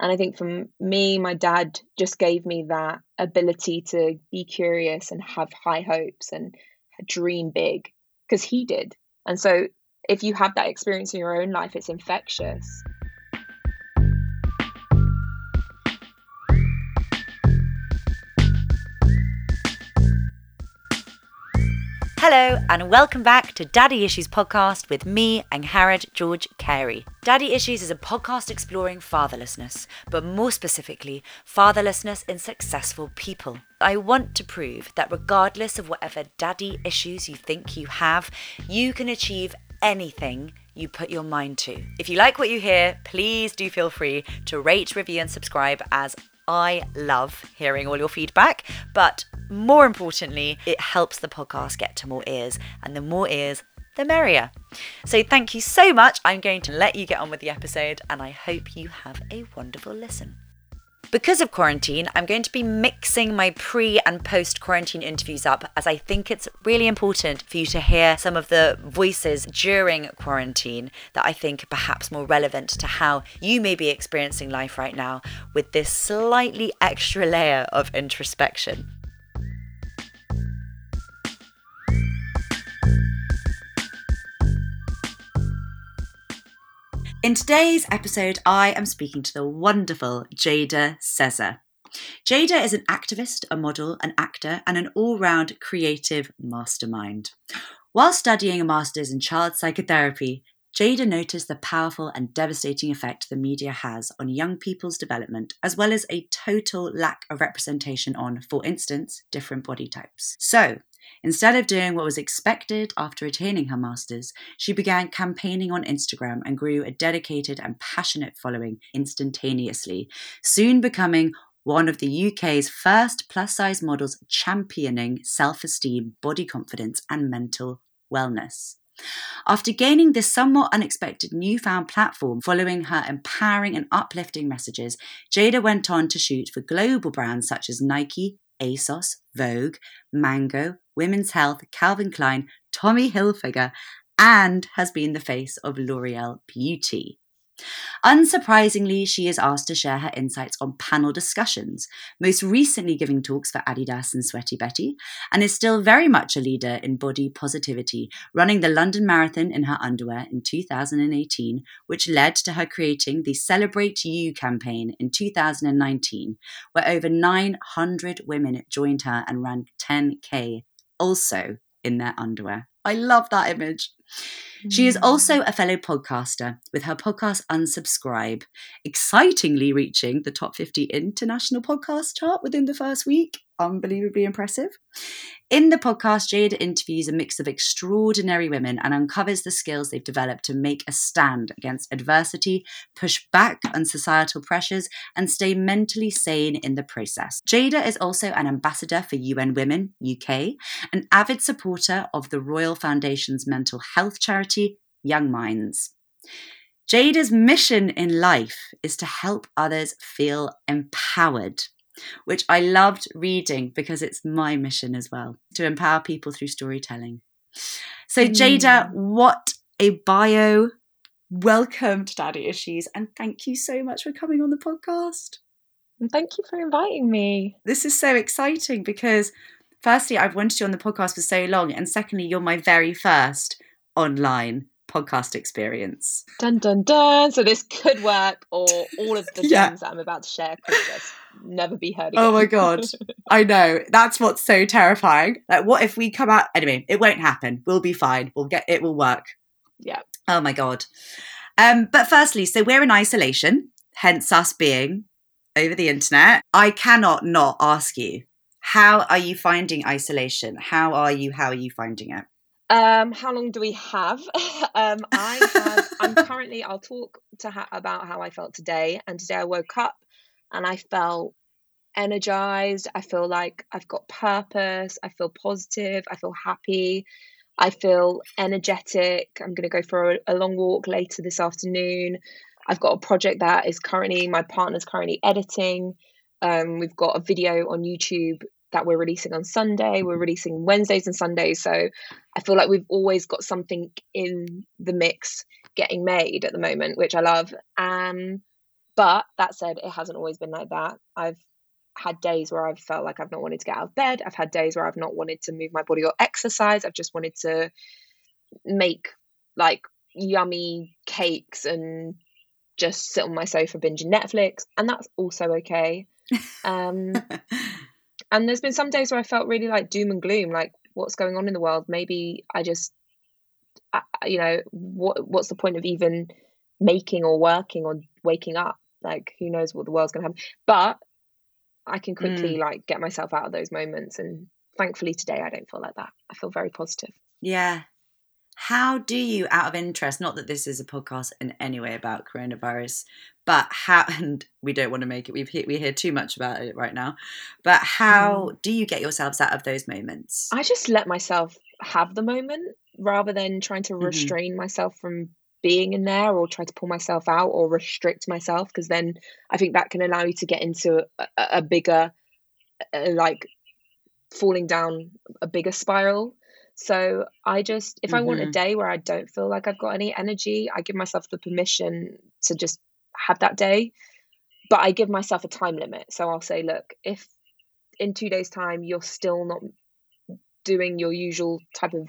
And I think for me, my dad just gave me that ability to be curious and have high hopes and dream big because he did. And so if you have that experience in your own life, it's infectious. Hello, and welcome back to Daddy Issues podcast with me, Angharad George Carey. Daddy Issues is a podcast exploring fatherlessness, but more specifically, fatherlessness in successful people. I want to prove that regardless of whatever daddy issues you think you have, you can achieve anything you put your mind to. If you like what you hear, please do feel free to rate, review, and subscribe as I love hearing all your feedback, but more importantly, it helps the podcast get to more ears, and the more ears, the merrier. So, thank you so much. I'm going to let you get on with the episode, and I hope you have a wonderful listen. Because of quarantine, I'm going to be mixing my pre and post quarantine interviews up as I think it's really important for you to hear some of the voices during quarantine that I think are perhaps more relevant to how you may be experiencing life right now with this slightly extra layer of introspection. In today's episode, I am speaking to the wonderful Jada Sezer. Jada is an activist, a model, an actor, and an all round creative mastermind. While studying a master's in child psychotherapy, Jada noticed the powerful and devastating effect the media has on young people's development, as well as a total lack of representation on, for instance, different body types. So, Instead of doing what was expected after attaining her master's, she began campaigning on Instagram and grew a dedicated and passionate following instantaneously, soon becoming one of the UK's first plus size models championing self esteem, body confidence, and mental wellness. After gaining this somewhat unexpected newfound platform following her empowering and uplifting messages, Jada went on to shoot for global brands such as Nike, ASOS, Vogue, Mango, Women's Health, Calvin Klein, Tommy Hilfiger, and has been the face of L'Oreal Beauty. Unsurprisingly, she is asked to share her insights on panel discussions, most recently giving talks for Adidas and Sweaty Betty, and is still very much a leader in body positivity, running the London Marathon in her underwear in 2018, which led to her creating the Celebrate You campaign in 2019, where over 900 women joined her and ran 10K, also in their underwear. I love that image. She is hmm. also a fellow podcaster with her podcast Unsubscribe, excitingly reaching the top 50 international podcast chart within the first week. Unbelievably impressive. In the podcast, Jada interviews a mix of extraordinary women and uncovers the skills they've developed to make a stand against adversity, push back on societal pressures, and stay mentally sane in the process. Jada is also an ambassador for UN Women UK, an avid supporter of the Royal Foundation's mental health charity, Young Minds. Jada's mission in life is to help others feel empowered which I loved reading because it's my mission as well to empower people through storytelling. So, Jada, mm. what a bio. Welcome to Daddy Issues, and thank you so much for coming on the podcast. And thank you for inviting me. This is so exciting because, firstly, I've wanted you on the podcast for so long, and secondly, you're my very first online podcast experience. Dun dun dun. So this could work, or all of the yeah. things that I'm about to share could just never be heard again. Oh my god. I know. That's what's so terrifying. Like what if we come out anyway, it won't happen. We'll be fine. We'll get it will work. Yeah. Oh my god. Um, but firstly, so we're in isolation, hence us being over the internet. I cannot not ask you, how are you finding isolation? How are you? How are you finding it? Um, how long do we have? um, I have. I'm currently. I'll talk to ha- about how I felt today. And today I woke up and I felt energized. I feel like I've got purpose. I feel positive. I feel happy. I feel energetic. I'm going to go for a, a long walk later this afternoon. I've got a project that is currently my partner's currently editing. Um, we've got a video on YouTube that we're releasing on Sunday. We're releasing Wednesdays and Sundays. So I feel like we've always got something in the mix getting made at the moment, which I love. Um, But that said, it hasn't always been like that. I've had days where I've felt like I've not wanted to get out of bed. I've had days where I've not wanted to move my body or exercise. I've just wanted to make like yummy cakes and just sit on my sofa binging Netflix, and that's also okay. Um, and there's been some days where I felt really like doom and gloom, like what's going on in the world. Maybe I just, I, you know, what what's the point of even making or working or waking up? Like, who knows what the world's going to happen? But I can quickly mm. like get myself out of those moments, and thankfully today I don't feel like that. I feel very positive. Yeah, how do you, out of interest, not that this is a podcast in any way about coronavirus, but how, and we don't want to make it, we've, we hear too much about it right now, but how mm. do you get yourselves out of those moments? I just let myself have the moment rather than trying to mm-hmm. restrain mm-hmm. myself from being in there or try to pull myself out or restrict myself because then I think that can allow you to get into a, a bigger, uh, like falling down a bigger spiral so I just, if mm-hmm. I want a mm-hmm. day where I don't feel like I've got any energy, I give myself the permission to just have that day. But I give myself a time limit. So I'll say, look, if in two days' time you're still not doing your usual type of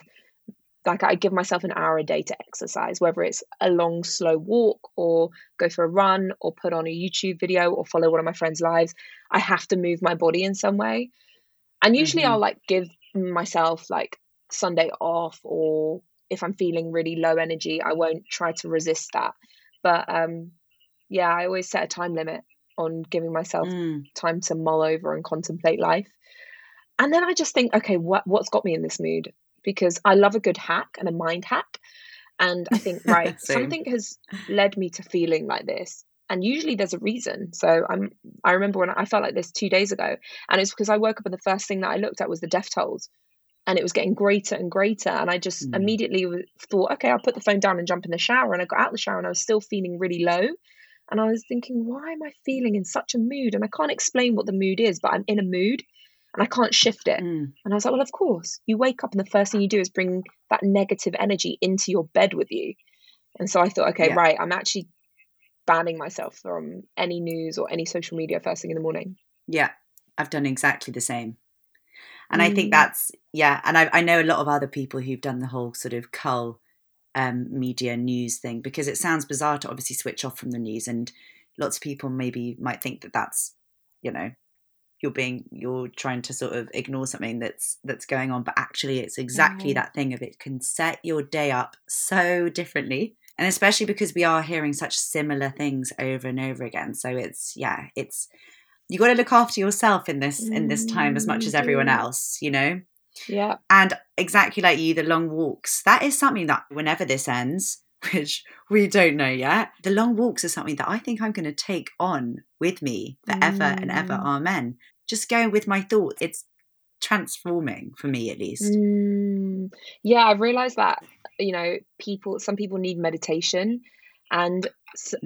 like I give myself an hour a day to exercise, whether it's a long, slow walk or go for a run or put on a YouTube video or follow one of my friends' lives. I have to move my body in some way. And usually mm-hmm. I'll like give myself like Sunday off or if I'm feeling really low energy, I won't try to resist that. But um, yeah, I always set a time limit on giving myself mm. time to mull over and contemplate life. And then I just think, okay, what what's got me in this mood? Because I love a good hack and a mind hack. And I think, right, something has led me to feeling like this. And usually there's a reason. So I'm I remember when I felt like this two days ago. And it's because I woke up and the first thing that I looked at was the death tolls and it was getting greater and greater. And i just mm. immediately thought okay i'll put the phone down and jump in the shower. And i got out the shower and i was still feeling really low. And i was thinking why am i feeling in such a mood? And i can't explain what the mood is but i'm in a mood and i can't shift it. Mm. and i was like well of course. You wake up and the first thing you do is bring that negative energy into your bed with you. And so i thought okay yeah. right i'm actually banning myself from any news or any social media first thing in the morning. Yeah i've done exactly the same and mm. I think mm. that's yeah, and I, I know a lot of other people who've done the whole sort of cull um, media news thing because it sounds bizarre to obviously switch off from the news, and lots of people maybe might think that that's you know you're being you're trying to sort of ignore something that's that's going on but actually it's exactly mm. that thing of it can set your day up so differently and especially because we are hearing such similar things over and over again so it's yeah it's you got to look after yourself in this in this time as much as everyone mm-hmm. else you know yeah and exactly like you the long walks that is something that whenever this ends which we don't know yet the long walks are something that i think i'm going to take on with me forever mm. and ever mm. amen just going with my thoughts it's transforming for me at least mm. yeah i've realized that you know people some people need meditation and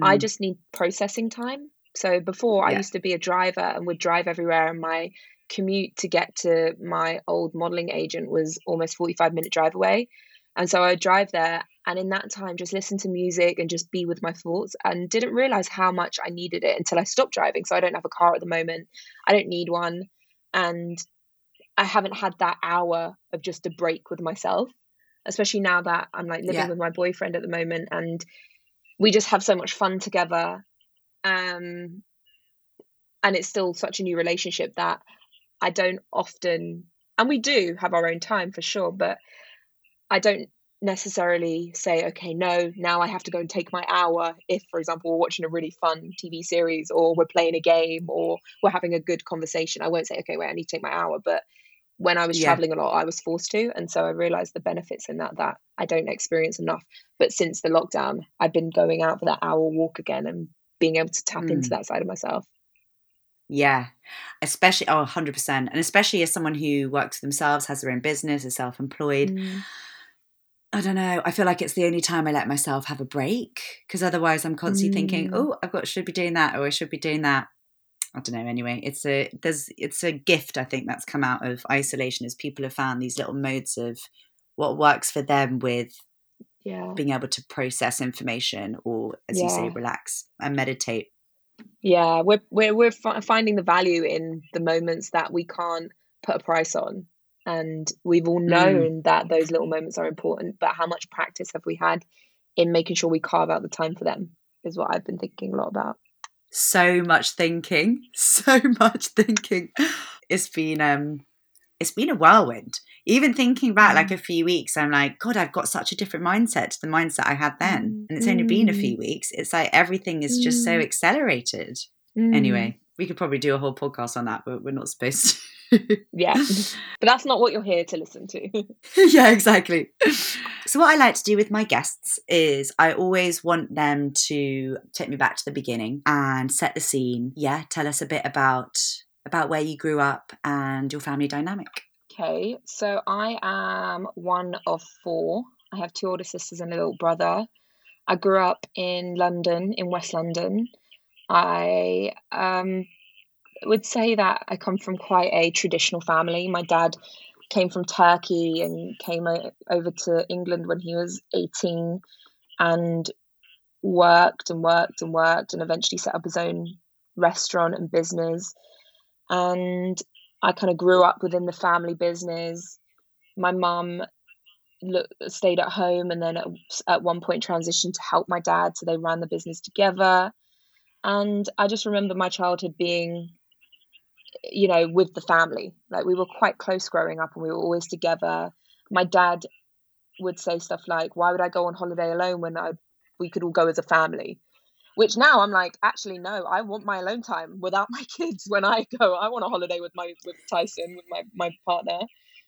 i mm. just need processing time so before yeah. I used to be a driver and would drive everywhere and my commute to get to my old modeling agent was almost 45 minute drive away. And so I would drive there and in that time just listen to music and just be with my thoughts and didn't realize how much I needed it until I stopped driving. So I don't have a car at the moment. I don't need one. And I haven't had that hour of just a break with myself, especially now that I'm like living yeah. with my boyfriend at the moment and we just have so much fun together um, and it's still such a new relationship that I don't often, and we do have our own time for sure, but I don't necessarily say, okay, no, now I have to go and take my hour. If, for example, we're watching a really fun TV series or we're playing a game or we're having a good conversation, I won't say, okay, wait, I need to take my hour. But when I was yeah. traveling a lot, I was forced to. And so I realized the benefits in that that I don't experience enough. But since the lockdown, I've been going out for that hour walk again and being able to tap mm. into that side of myself. Yeah, especially, oh, 100%. And especially as someone who works for themselves, has their own business, is self employed. Mm. I don't know. I feel like it's the only time I let myself have a break because otherwise I'm constantly mm. thinking, oh, I've got, should be doing that or I should be doing that. I don't know. Anyway, it's a there's it's a gift I think that's come out of isolation as people have found these little modes of what works for them with yeah. being able to process information or as yeah. you say relax and meditate Yeah, we're we're we're finding the value in the moments that we can't put a price on, and we've all mm. known mm. that those little moments are important. But how much practice have we had in making sure we carve out the time for them? Is what I've been thinking a lot about. So much thinking, so much thinking. It's been um, it's been a whirlwind. Even thinking back like mm. a few weeks, I'm like, God, I've got such a different mindset to the mindset I had then. Mm. And it's only been a few mm. weeks. It's like everything is just so accelerated. Anyway, we could probably do a whole podcast on that, but we're not supposed to. yeah. But that's not what you're here to listen to. yeah, exactly. So, what I like to do with my guests is I always want them to take me back to the beginning and set the scene. Yeah, tell us a bit about about where you grew up and your family dynamic. Okay, so I am one of four. I have two older sisters and a little brother. I grew up in London, in West London. I um, would say that I come from quite a traditional family. My dad came from Turkey and came over to England when he was 18 and worked and worked and worked and eventually set up his own restaurant and business and I kind of grew up within the family business. My mum stayed at home and then at, at one point transitioned to help my dad, so they ran the business together. And I just remember my childhood being, you know, with the family. Like we were quite close growing up and we were always together. My dad would say stuff like, Why would I go on holiday alone when I we could all go as a family? Which now I'm like, actually, no, I want my alone time without my kids when I go. I want a holiday with my with Tyson, with my my partner,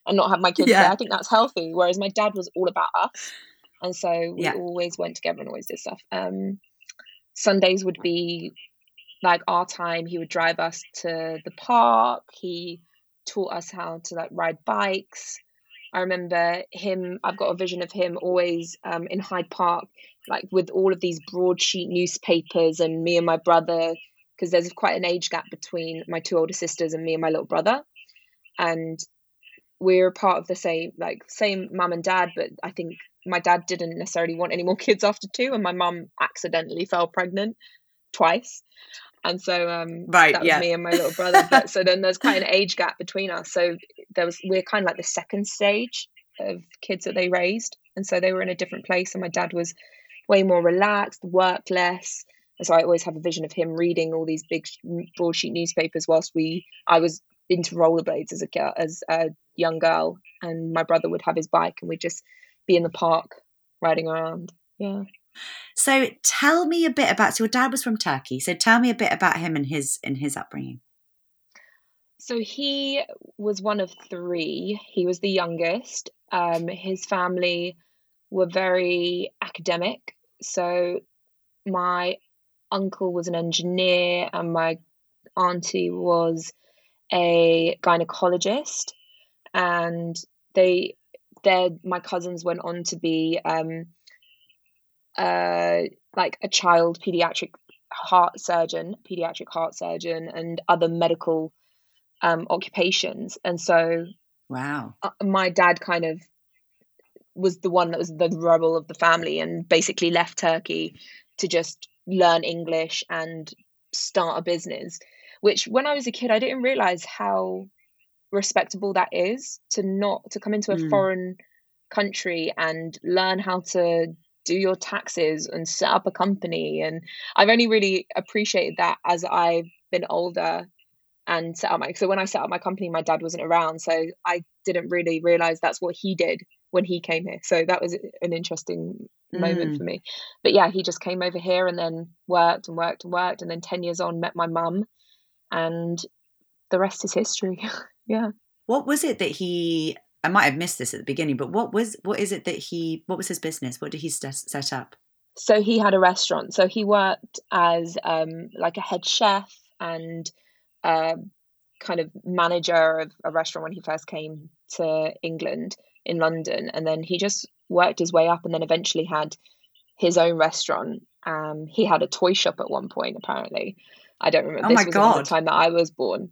and not have my kids yeah. there. I think that's healthy. Whereas my dad was all about us, and so we yeah. always went together and always did stuff. Um, Sundays would be like our time. He would drive us to the park. He taught us how to like ride bikes. I remember him. I've got a vision of him always um, in Hyde Park like with all of these broadsheet newspapers and me and my brother because there's quite an age gap between my two older sisters and me and my little brother and we're part of the same like same mum and dad but i think my dad didn't necessarily want any more kids after two and my mum accidentally fell pregnant twice and so um right that was yeah. me and my little brother but so then there's quite an age gap between us so there was we're kind of like the second stage of kids that they raised and so they were in a different place and my dad was way more relaxed, work less. And so I always have a vision of him reading all these big broadsheet newspapers whilst we I was into rollerblades as a girl, as a young girl, and my brother would have his bike, and we'd just be in the park riding around. Yeah. So tell me a bit about. So your dad was from Turkey. So tell me a bit about him and his and his upbringing. So he was one of three. He was the youngest. Um, his family were very academic. So my uncle was an engineer and my auntie was a gynecologist and they their my cousins went on to be um uh like a child pediatric heart surgeon pediatric heart surgeon and other medical um occupations and so wow uh, my dad kind of was the one that was the rebel of the family and basically left Turkey to just learn English and start a business. Which, when I was a kid, I didn't realize how respectable that is to not to come into a mm. foreign country and learn how to do your taxes and set up a company. And I've only really appreciated that as I've been older and set up my so when I set up my company, my dad wasn't around, so I didn't really realize that's what he did when he came here. So that was an interesting moment mm. for me. But yeah, he just came over here and then worked and worked and worked, and then ten years on, met my mum, and the rest is history. yeah. What was it that he? I might have missed this at the beginning, but what was what is it that he? What was his business? What did he st- set up? So he had a restaurant. So he worked as um, like a head chef and uh, kind of manager of a restaurant when he first came to England in London, and then he just worked his way up, and then eventually had his own restaurant. Um, he had a toy shop at one point, apparently. I don't remember. Oh this was God. the time that I was born.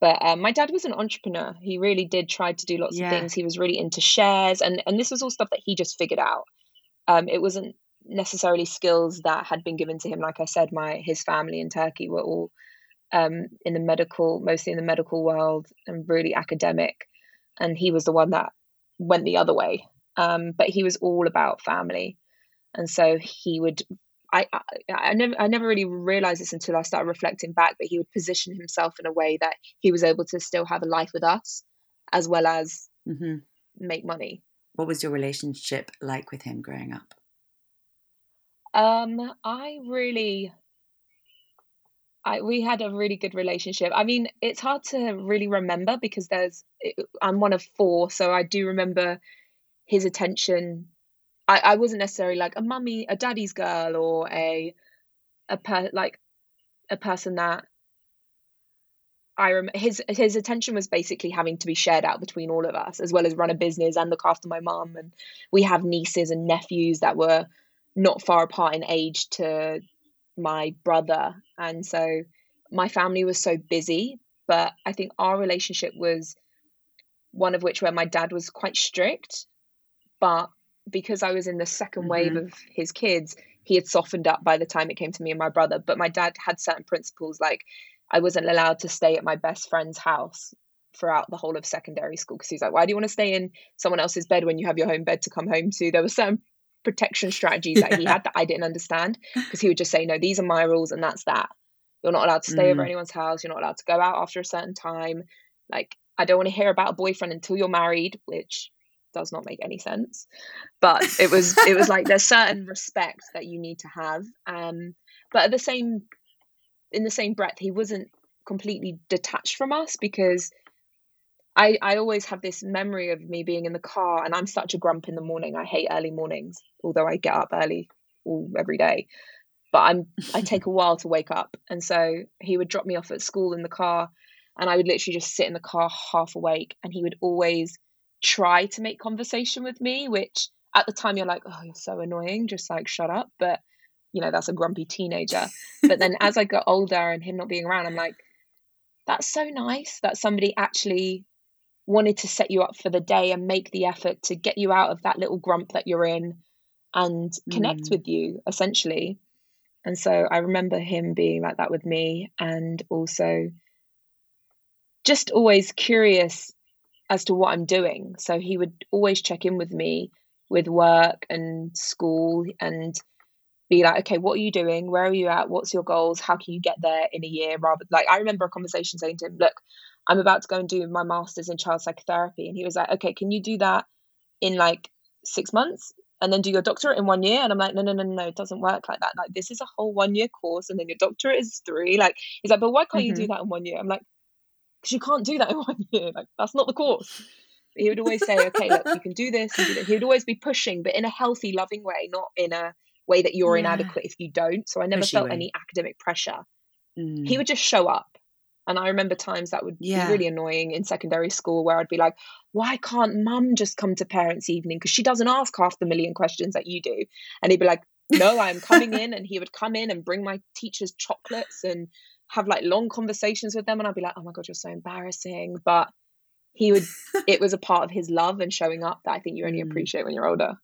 But um, my dad was an entrepreneur. He really did try to do lots yeah. of things. He was really into shares, and and this was all stuff that he just figured out. Um, it wasn't necessarily skills that had been given to him. Like I said, my his family in Turkey were all um, in the medical, mostly in the medical world, and really academic. And he was the one that went the other way. Um, but he was all about family, and so he would. I, I, I never I never really realized this until I started reflecting back. But he would position himself in a way that he was able to still have a life with us, as well as mm-hmm. make money. What was your relationship like with him growing up? Um, I really I we had a really good relationship. I mean, it's hard to really remember because there's I'm one of four, so I do remember his attention. I, I wasn't necessarily like a mummy, a daddy's girl, or a a per, like a person that I rem- his his attention was basically having to be shared out between all of us, as well as run a business and look after my mum. And we have nieces and nephews that were not far apart in age to my brother. And so my family was so busy, but I think our relationship was one of which where my dad was quite strict, but because I was in the 2nd mm-hmm. wave of his kids, he had softened up by the time it came to me and my brother. But my dad had certain principles, like I wasn't allowed to stay at my best friend's house throughout the whole of secondary school because he's like, why do you want to stay in someone else's bed when you have your home bed to come home to? There were certain protection strategies that he had that I didn't understand because he would just say, no, these are my rules and that's that. You're not allowed to stay mm. over anyone's house. You're not allowed to go out after a certain time. Like, I don't want to hear about a boyfriend until you're married, which does not make any sense. But it was it was like there's certain respect that you need to have. Um, but at the same in the same breath, he wasn't completely detached from us because I, I always have this memory of me being in the car and I'm such a grump in the morning. I hate early mornings, although I get up early all every day. But I'm I take a while to wake up. And so he would drop me off at school in the car and I would literally just sit in the car half awake and he would always try to make conversation with me, which at the time you're like, oh, you're so annoying, just like shut up. But you know, that's a grumpy teenager. But then as I got older and him not being around, I'm like, that's so nice that somebody actually wanted to set you up for the day and make the effort to get you out of that little grump that you're in and connect mm. with you essentially and so i remember him being like that with me and also just always curious as to what i'm doing so he would always check in with me with work and school and be like okay what are you doing where are you at what's your goals how can you get there in a year rather like i remember a conversation saying to him look I'm about to go and do my master's in child psychotherapy. And he was like, okay, can you do that in like six months and then do your doctorate in one year? And I'm like, no, no, no, no, it doesn't work like that. Like, this is a whole one year course and then your doctorate is three. Like, he's like, but why can't mm-hmm. you do mm-hmm. that in one year? I'm like, because you can't do that in one year. Like, that's not the course. But he would always say, okay, look, you can do this. Do he would always be pushing, but in a healthy, loving way, not in a way that you're yeah. inadequate if you don't. So I never Pushy felt way. any academic pressure. Mm. He would just show up and I remember times that would yeah. be really annoying in secondary school where I'd be like, why can't mum just come to parents' evening? Because she doesn't ask half the million questions that you do. And he'd be like, no, I'm coming in. And he would come in and bring my teachers chocolates and have like long conversations with them. And I'd be like, oh my God, you're so embarrassing. But he would, it was a part of his love and showing up that I think you only mm. appreciate when you're older.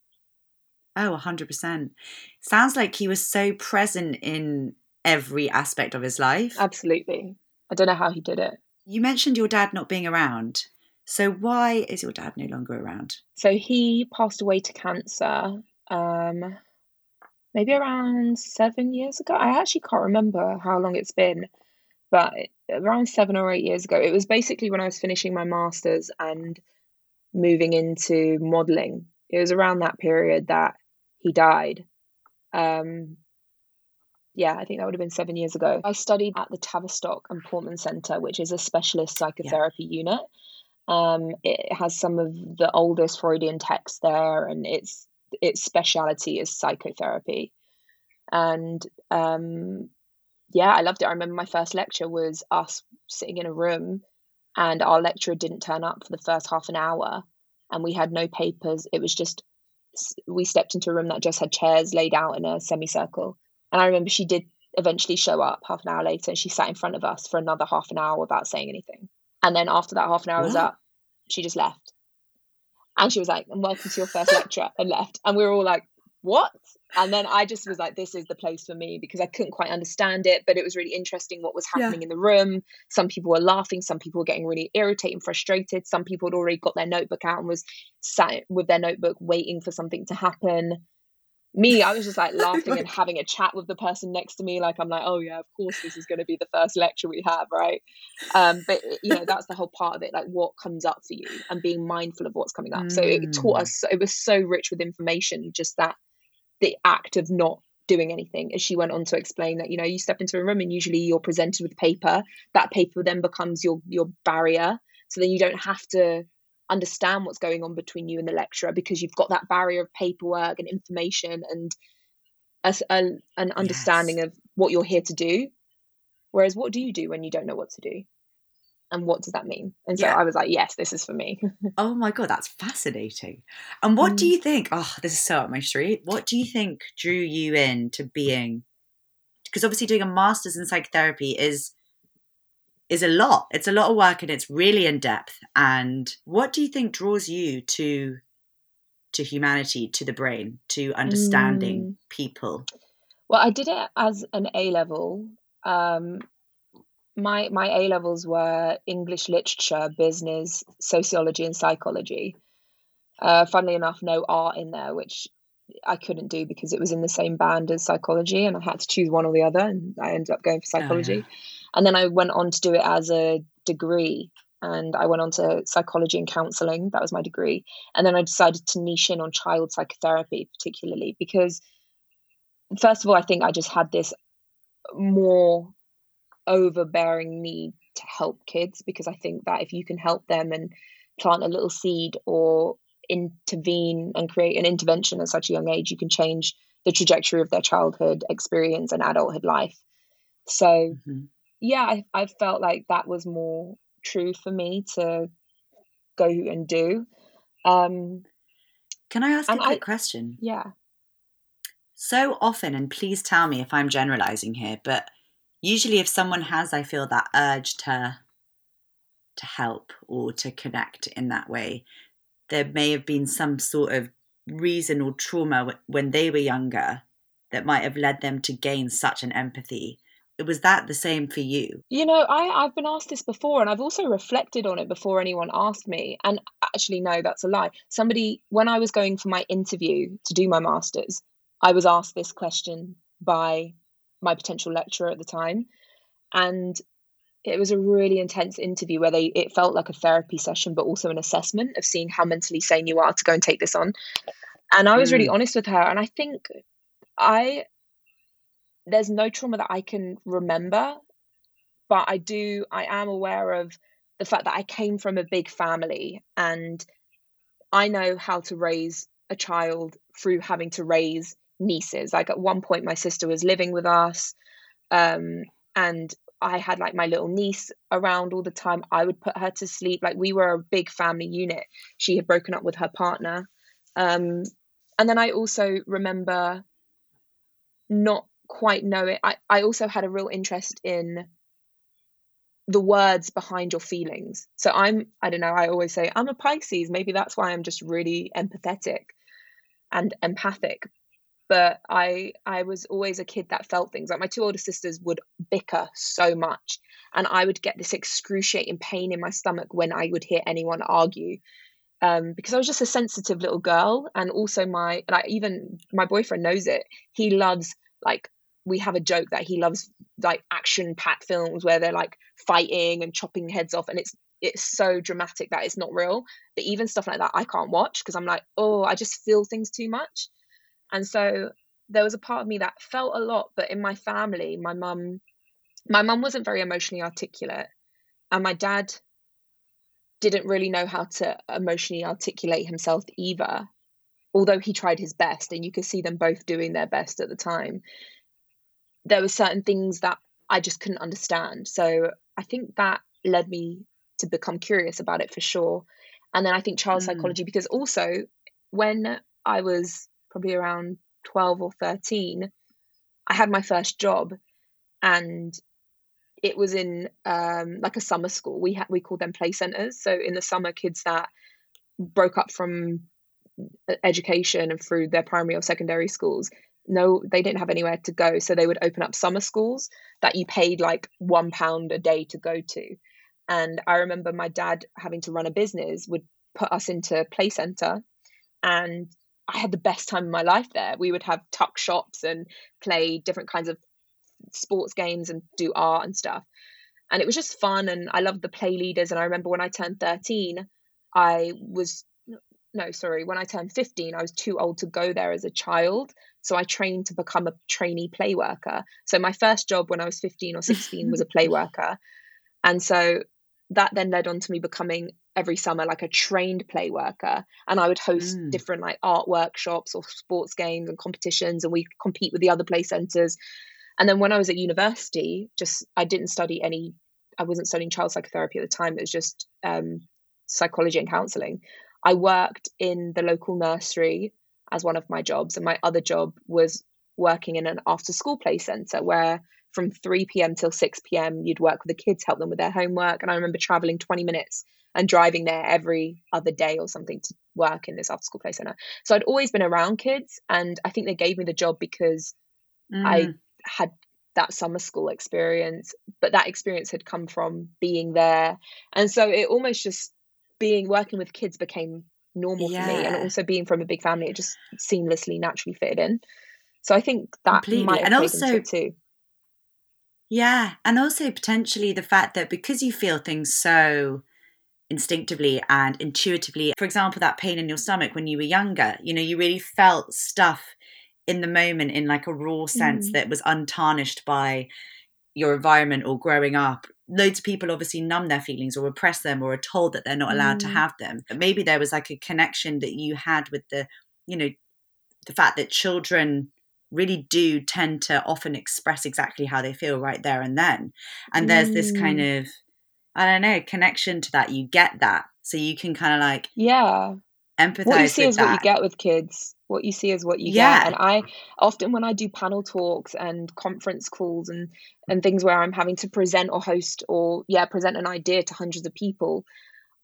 Oh, 100%. Sounds like he was so present in every aspect of his life. Absolutely. I don't know how he did it. You mentioned your dad not being around. So why is your dad no longer around? So he passed away to cancer um, maybe around seven years ago. I actually can't remember how long it's been, but around seven or eight years ago. It was basically when I was finishing my master's and moving into modeling. It was around that period that he died. Um, yeah, I think that would have been seven years ago. I studied at the Tavistock and Portman Centre, which is a specialist psychotherapy yeah. unit. Um, it has some of the oldest Freudian texts there, and its its speciality is psychotherapy. And um, yeah, I loved it. I remember my first lecture was us sitting in a room, and our lecturer didn't turn up for the first half an hour, and we had no papers. It was just we stepped into a room that just had chairs laid out in a semicircle and I remember she did eventually show up half an hour later and she sat in front of us for another half an hour without saying anything. And then after that half an hour what? was up, she just left. And she was like, and welcome to your first lecture and left. And we were all like, what? And then I just was like, this is the place for me because I couldn't quite understand it, but it was really interesting what was happening yeah. in the room. Some people were laughing, some people were getting really irritated and frustrated. Some people had already got their notebook out and was sat with their notebook waiting for something to happen. Me, I was just like laughing and having a chat with the person next to me. Like, I'm like, oh, yeah, of course, this is going to be the first lecture we have, right? Um, but, you know, that's the whole part of it, like what comes up for you and being mindful of what's coming up. Mm. So it taught us, it was so rich with information, just that the act of not doing anything as she went on to explain that you know you step into a room and usually you're presented with paper that paper then becomes your your barrier so then you don't have to understand what's going on between you and the lecturer because you've got that barrier of paperwork and information and a, a, an understanding yes. of what you're here to do whereas what do you do when you don't know what to do and what does that mean? And so yeah. I was like, yes, this is for me. oh my god, that's fascinating. And what mm. do you think? Oh, this is so up my street. What do you think drew you in to being? Because obviously, doing a master's in psychotherapy is is a lot. It's a lot of work, and it's really in depth. And what do you think draws you to to humanity, to the brain, to understanding mm. people? Well, I did it as an A level. Um, my my A levels were English literature, business, sociology, and psychology. Uh, funnily enough, no art in there, which I couldn't do because it was in the same band as psychology, and I had to choose one or the other, and I ended up going for psychology. Oh, And then I went on to do it as a degree, and I went on to psychology and counselling. That was my degree, and then I decided to niche in on child psychotherapy, particularly because, first of all, I think I just had this more overbearing need to help kids because I think that if you can help them and plant a little seed or intervene and create an intervention at such a young age, you can change the trajectory of their childhood experience and adulthood life. So, mm-hmm. Yeah, I, I felt like that was more true for me to go and do. Um, can I ask a quick I, question? Yeah. So often, and please tell me if I'm generalizing here, but usually if someone has i feel that urge to to help or to connect in that way there may have been some sort of reason or trauma when they were younger that might have led them to gain such an empathy was that the same for you? You know i i've been asked this before and i've also reflected on it before anyone asked me and actually no that's a lie. Somebody when i was going for my interview to do my masters i was asked this question by my potential lecturer at the time and it was a really intense interview where they it felt like a therapy session but also an assessment of seeing how mentally sane you are to go and take this on. And i was really hmm. honest with her and i think i there's no trauma that i can remember but i do i am aware of the fact that i came from a big family and i know how to raise a child through having to raise nieces. Like at one point, my sister was living with us, um, and I had like my little niece around all the time. I would put her to sleep. Like we were a big family unit. She had broken up with her partner. Um, and then I also remember not quite knowing. I, I also had a real interest in the words behind your feelings. So I'm, I don't know, I always say I'm a Pisces. Maybe that's why I'm just really empathetic and empathic but I I was always a kid that felt things. Like my two older sisters would bicker so much, and I would get this excruciating pain in my stomach when I would hear anyone argue. Um, because I was just a sensitive little girl, and also my like even my boyfriend knows it. He loves like we have a joke that he loves like action packed films where they're like fighting and chopping heads off, and it's it's so dramatic that it's not real. But even stuff like that, I can't watch because I'm like, oh, I just feel things too much. And so there was a part of me that felt a lot, but in my family, my mum my mum wasn't very emotionally articulate and my dad didn't really know how to emotionally articulate himself either although he tried his best and you could see them both doing their best at the time there were certain things that i just couldn't understand so i think that led me to become curious about it for sure and then i think child mm. psychology because also when i was probably around 12 or 13, I had my first job and it was in um, like a summer school. We had we called them play centers. So in the summer, kids that broke up from education and through their primary or secondary schools no they didn't have anywhere to go so they would open up summer schools that you paid like one pound a day to go to. And i remember my dad having to run a business would put us into play center and i had the best time of my life there. We would have tuck shops and play different kinds of sports games and do art and stuff. And it was just fun and i loved the play leaders and i remember when i turned 13 i was no sorry when i turned 15 i was too old to go there as a child so i trained to become a trainee play worker. So my first job when i was 15 or 16 was a play worker. And so that then led on to me becoming every summer like a trained play worker. And i would host mm. different like art workshops or sports games and competitions and we compete with the other play centers. And then when i was at university just i didn't study any i wasn't studying child psychotherapy at the time. It was just um, psychology and counseling. I worked in the local nursery as one of my jobs and my other job was working in an after school play center where from 3 p.m. till 6 p.m. you'd work with the kids help them with their homework and i remember traveling 20 minutes and driving there every other day or something to work in this after school play center so i'd always been around kids and i think they gave me the job because mm. i had that summer school experience but that experience had come from being there and so it almost just being working with kids became normal yeah. for me and also being from a big family it just seamlessly naturally fitted in so i think that Completely. might have and also too yeah and also potentially the fact that because you feel things so instinctively and intuitively for example that pain in your stomach when you were younger you know you really felt stuff in the moment in like a raw sense mm. that was untarnished by your environment or growing up loads of people obviously numb their feelings or repress them or are told that they're not allowed mm. to have them but maybe there was like a connection that you had with the you know the fact that children really do tend to often express exactly how they feel right there and then and mm. there's this kind mm. of i don't know connection to that you get that so you can kind of like yeah empathize what you see is that. what you get with kids. What you see is what you yeah. get and i often when i do panel talks and conference calls and and things where i'm having to present or host or yeah present an idea to hundreds of people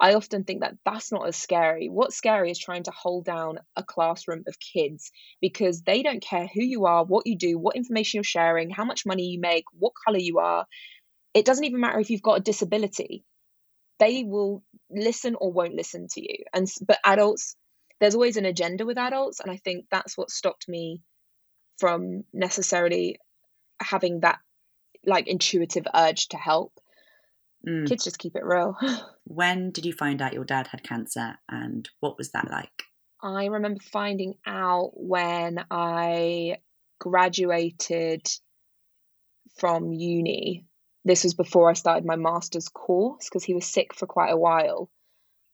i often think that that's not as scary. What's scary is trying to hold down a classroom of kids because they don't care who you are what you do what information you're sharing how much money you make what color you are. It doesn't even matter if you've got a disability they will listen or won't listen to you. And but adults there's always an agenda with adults and i think that's what stopped me from necessarily having that like intuitive urge to help. Mm. kids just keep it real. When did you find out your dad had cancer and what was that like? I remember finding out when i graduated from uni this was before i started my master's course because he was sick for quite a while.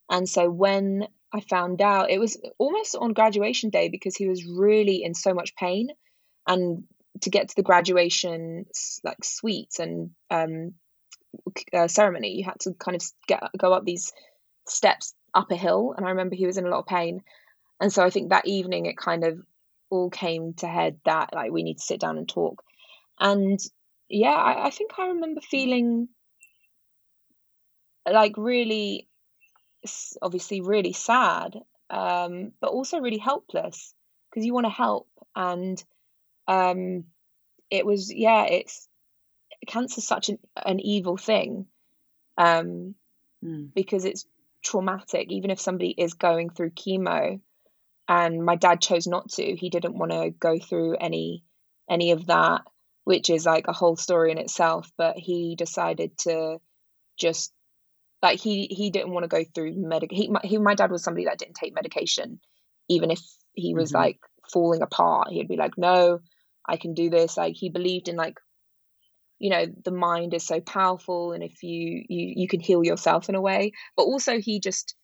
And so when I found out it was almost on graduation day because he was really in so much pain, and to get to the graduation like suites and um, uh, ceremony, you had to kind of get go up these steps up a hill, and I remember he was in a lot of pain, and so I think that evening it kind of all came to head that like we need to sit down and talk, and yeah, I, I think I remember feeling like really obviously really sad, um, but also really helpless because you want to help. And um, it was, yeah, it's cancer such an, an evil thing um, mm. because it's traumatic. Even if somebody is going through chemo, and my dad chose not to, he didn't want to go through any any of that, which is like a whole story in itself. But he decided to just like he he didn't want to go through medic he, he my dad was somebody that didn't take medication even if he was mm-hmm. like falling apart he'd be like no i can do this like he believed in like you know the mind is so powerful and if you you you can heal yourself in a way but also he just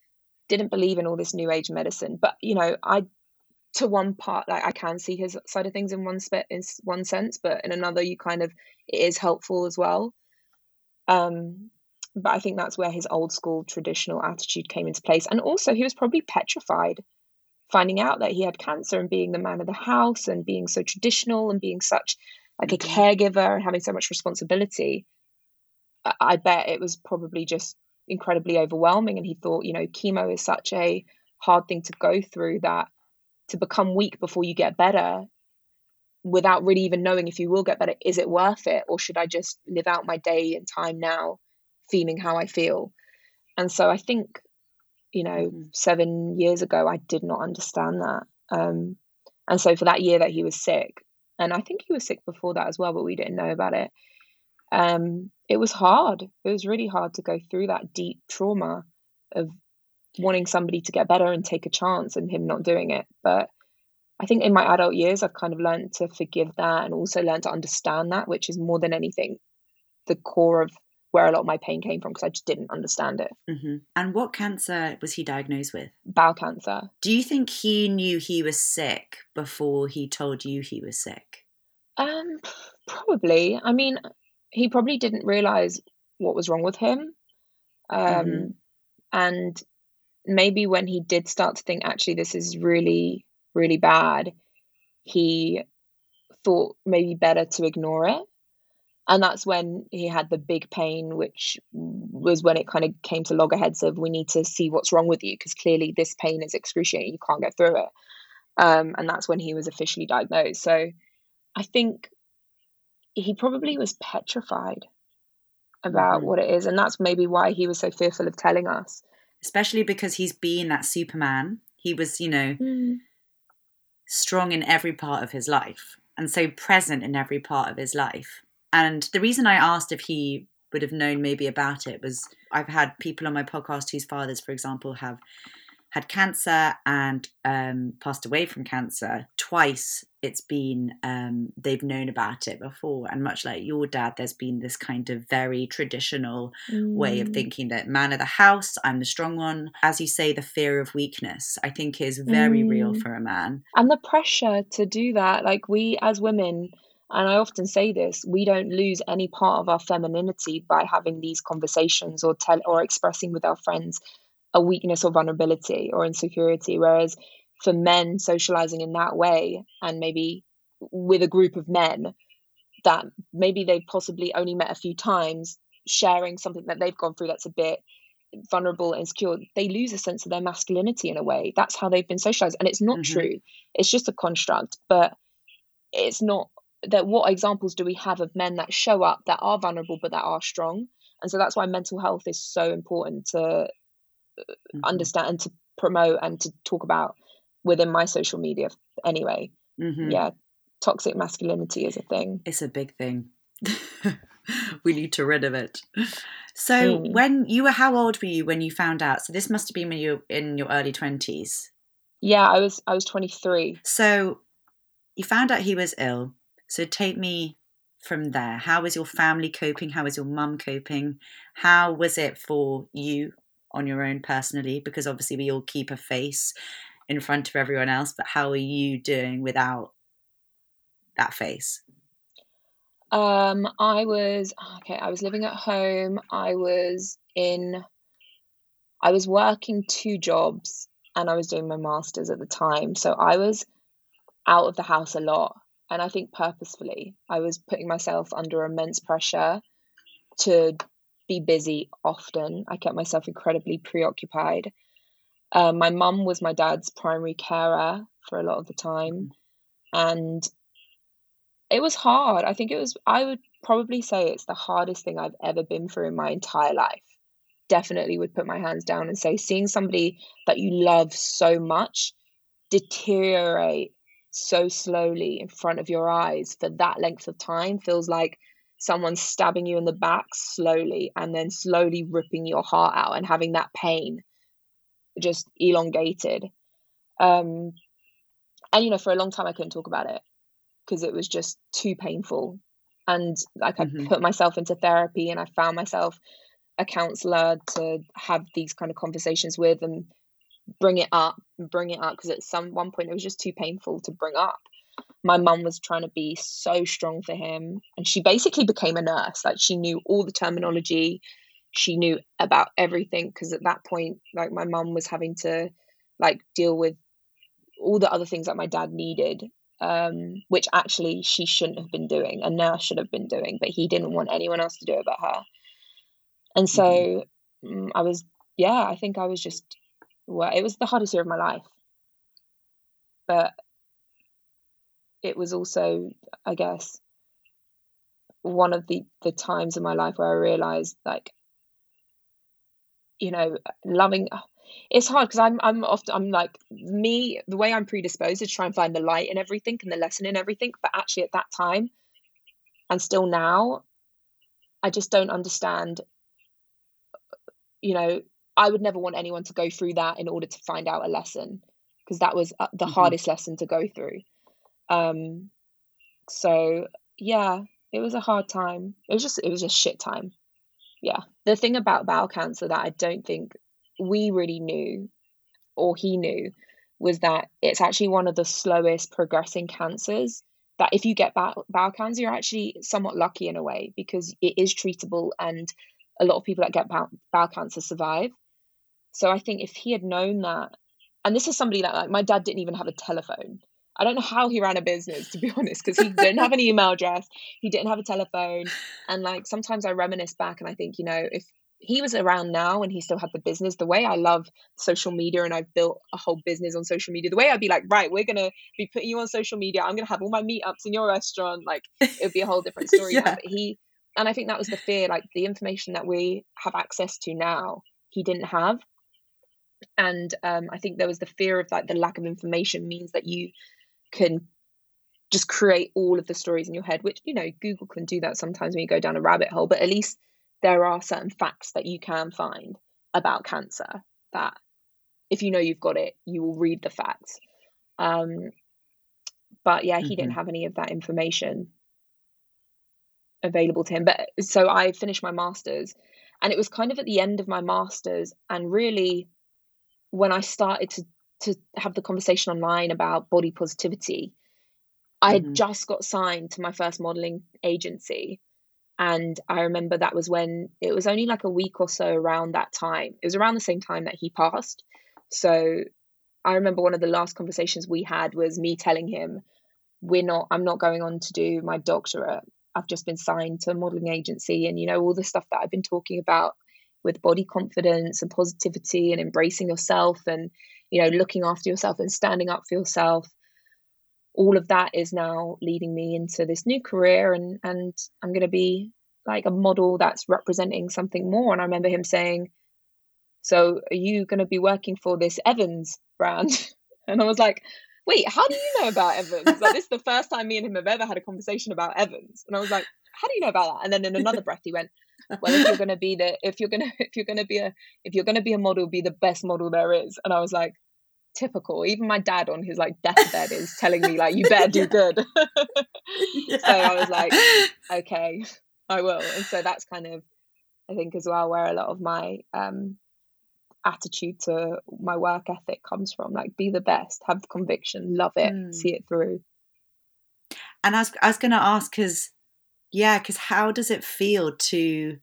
didn't believe in all this new age medicine but you know i to one part like i can see his side of things in one spit in one sense but in another you kind of it is helpful as well um but I think that's where his old school traditional attitude came into place. And also, he was probably petrified finding out that he had cancer and being the man of the house and being so traditional and being such like a mm-hmm. caregiver and having so much responsibility. I bet it was probably just incredibly overwhelming. And he thought, you know, chemo is such a hard thing to go through that to become weak before you get better without really even knowing if you will get better is it worth it? Or should i just live out my day and time now feeling how i feel? And so i think you know mm-hmm. 7 years ago i did not understand that. Um, and so for that year that he was sick and i think he was sick before that as well but we didn't know about it um, it was hard. It was really hard to go through that deep trauma of wanting somebody to get better and take a chance and him not doing it. But I think in my adult years, I've kind of learned to forgive that and also learned to understand that, which is more than anything the core of where a lot of my pain came from because I just didn't understand it. Mm-hmm. And what cancer was he diagnosed with? Bowel cancer. Do you think he knew he was sick before he told you he was sick? Um, probably. I mean, he probably didn't realize what was wrong with him. Um, mm-hmm. and maybe when he did start to think, actually, this is really, really bad, he thought maybe better to ignore it. And that's when he had the big pain, which was when it kind of came to loggerheads of we need to see what's wrong with you because clearly this pain is excruciating. You can't get through it. Um, and that's when he was officially diagnosed. So I think he probably was petrified about mm-hmm. what it is. And that's maybe why he was so fearful of telling us especially because he's been that Superman. He was, you know, mm. strong in every part of his life and so present in every part of his life. And the reason I asked if he would have known maybe about it was I've had people on my podcast whose fathers, for example, have had cancer and um, passed away from cancer twice it's been um, they've known about it before and much like your dad there's been this kind of very traditional mm. way of mm. thinking that man of the house i'm the strong one as you say the fear of weakness i think is very mm. real for a man and the pressure to do that like we as women and I often say this, we don't lose any part of our femininity by having these conversations or tell or expressing with our friends a weakness or vulnerability or insecurity. Whereas for men socializing in that way and maybe with a group of men that maybe they've possibly only met a few times, sharing something that they've gone through that's a bit vulnerable and insecure, they lose a sense of their masculinity in a way. That's how they've been socialized. And it's not mm-hmm. true. It's just a construct, but it's not that what examples do we have of men that show up that are vulnerable but that are strong? And so that's why mental health is so important to mm-hmm. understand and to promote and to talk about within my social media anyway. Mm-hmm. Yeah, toxic masculinity is a thing. It's a big thing. we need to rid of it. So, mm. when you were, how old were you when you found out? So, this must have been when you were in your early twenties. Yeah, I was. I was twenty three. So, you found out he was ill. So, take me from there. How was your family coping? How was your mum coping? How was it for you on your own personally because obviously we all keep a face in front of everyone else but how are you doing without that face? Um i was okay i was living at home. I was in i was working two jobs and i was doing my masters at the time. So i was out of the house a lot and i think purposefully. I was putting myself under immense pressure to be busy often. I kept myself incredibly preoccupied. Uh, my mum was my dad's primary carer for a lot of the time. And it was hard. I think it was, I would probably say it's the hardest thing I've ever been through in my entire life. Definitely would put my hands down and say, seeing somebody that you love so much deteriorate so slowly in front of your eyes for that length of time feels like someone stabbing you in the back slowly and then slowly ripping your heart out and having that pain just elongated. Um, and you know, for a long time I couldn't talk about it because it was just too painful. And like mm-hmm. I put myself into therapy and I found myself a counselor to have these kind of conversations with and bring it up and bring it up because at some one point it was just too painful to bring up my mum was trying to be so strong for him and she basically became a nurse like she knew all the terminology she knew about everything because at that point like my mum was having to like deal with all the other things that my dad needed um, which actually she shouldn't have been doing a nurse should have been doing but he didn't want anyone else to do it but her and so mm-hmm. um, i was yeah i think i was just well, it was the hardest year of my life. But it was also, I guess, one of the the times in my life where I realized like you know loving it's hard because I'm I'm often I'm like me the way I'm predisposed is try and find the light in everything and the lesson in everything but actually at that time and still now I just don't understand you know I would never want anyone to go through that in order to find out a lesson because that was uh, the mm-hmm. hardest lesson to go through um so yeah it was a hard time. It was just it was just shit time. Yeah. The thing about bowel cancer that I don't think we really knew or he knew was that it's actually one of the slowest progressing cancers that if you get bowel, bowel cancer you're actually somewhat lucky in a way because it is treatable and a lot of people that get bowel, bowel cancer survive so i think if he had known that and this is somebody that like my dad didn't even have a telephone I don't know how he ran a business, to be honest, because he didn't have an email address, he didn't have a telephone. And like sometimes I reminisce back and I think, you know, if he was around now and he still had the business, the way I love social media and I've built a whole business on social media, the way I'd be like, right, we're going to be putting you on social media. I'm going to have all my meetups in your restaurant. Like it would be a whole different story. yeah. But he, and I think that was the fear, like the information that we have access to now, he didn't have. And um, I think there was the fear of like the lack of information means that you can just create all of the stories in your head, which, you know, Google can do that sometimes when you go down a rabbit hole, but at least there are certain facts that you can find about cancer that if you know you've got it, you will read the facts. Um, but yeah, he mm-hmm. didn't have any of that information available to him. But so I finished my master's, and it was kind of at the end of my master's, and really when I started to to have the conversation online about body positivity. I had mm-hmm. just got signed to my first modeling agency. And I remember that was when it was only like a week or so around that time. It was around the same time that he passed. So I remember one of the last conversations we had was me telling him, We're not, I'm not going on to do my doctorate. I've just been signed to a modeling agency. And, you know, all the stuff that I've been talking about with body confidence and positivity and embracing yourself and you know looking after yourself and standing up for yourself. All of that is now leading me into this new career and and I'm going to be like a model that's representing something more. And I remember him saying so are you going to be working for this Evans brand? And I was like wait how do you know about Evans? Like this is the first time me and him have ever had a conversation about Evans. And I was like how do you know about that? And then in another breath he went well if you're going to be the if you're going to if you're going to be a if you're going to be a model be the best model there is. And i was like typical. Even my dad on his like deathbed is telling me like you better do good. Yeah. so i was like okay i will. And so that's kind of i think as well where a lot of my um attitude to my work ethic comes from. Like be the best have conviction love it mm. see it through. And i was, I was going to ask because yeah, because how does it feel to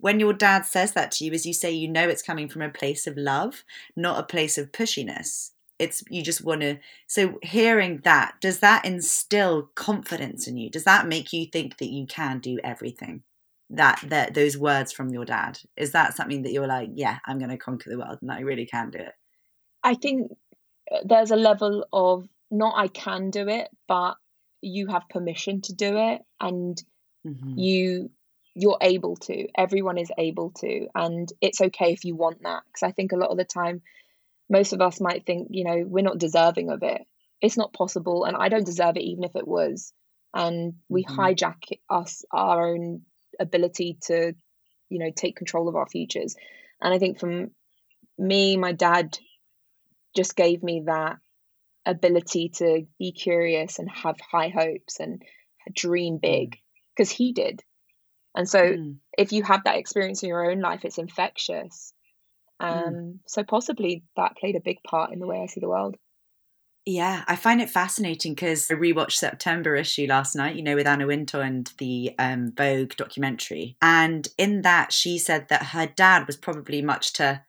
when your dad says that to you, as you say, you know it's coming from a place of love, not a place of pushiness. It's you just want to. So hearing that, does that instill confidence in you? Does that make you think that you can do everything? That that those words from your dad is that something that you're like, yeah, I'm going to conquer the world, and I really can do it. I think uh, there's a level of not I can do it, but you have permission to do it and mm-hmm. you you're able to everyone is able to and it's okay if you want that because i think a lot of the time most of us might think you know we're not deserving of it it's not possible and i don't deserve it even if it was and we mm-hmm. hijack us our own ability to you know take control of our futures and i think from me my dad just gave me that ability to be curious and have high hopes and dream big because mm. he did. And so mm. if you have that experience in your own life, it's infectious. Mm. Um, mm. So possibly that played a big part in the way I see the world. Yeah, I find it fascinating because I rewatched September issue last night, you know, with Anna Wintour and the um, Vogue documentary. And in that, she said that her dad was probably much to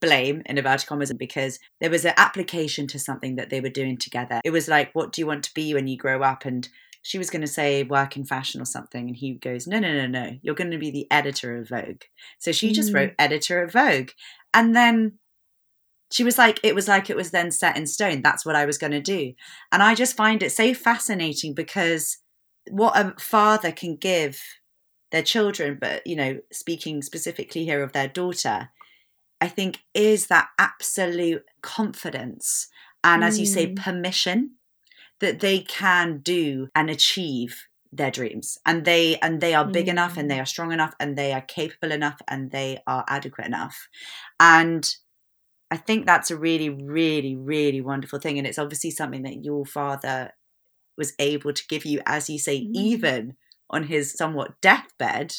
blame in inverted commas because there was an application to something that they were doing together. It was like, what do you want to be when you grow up? And she was going to say work in fashion or something. And he goes, no, no, no, no. You're going to be the editor of Vogue. So she just wrote mm. editor of Vogue. And then she was like it was like it was then set in stone that's what i was going to do and i just find it so fascinating because what a father can give their children but you know speaking specifically here of their daughter i think is that absolute confidence and as you say Mm. permission that they can do and achieve their dreams and they and they are big enough and Mm. they are strong enough and they are capable enough and they are adequate enough and i think that's a really really really wonderful thing and it's obviously something that your father was able to give you as you say Mm. even on his somewhat deathbed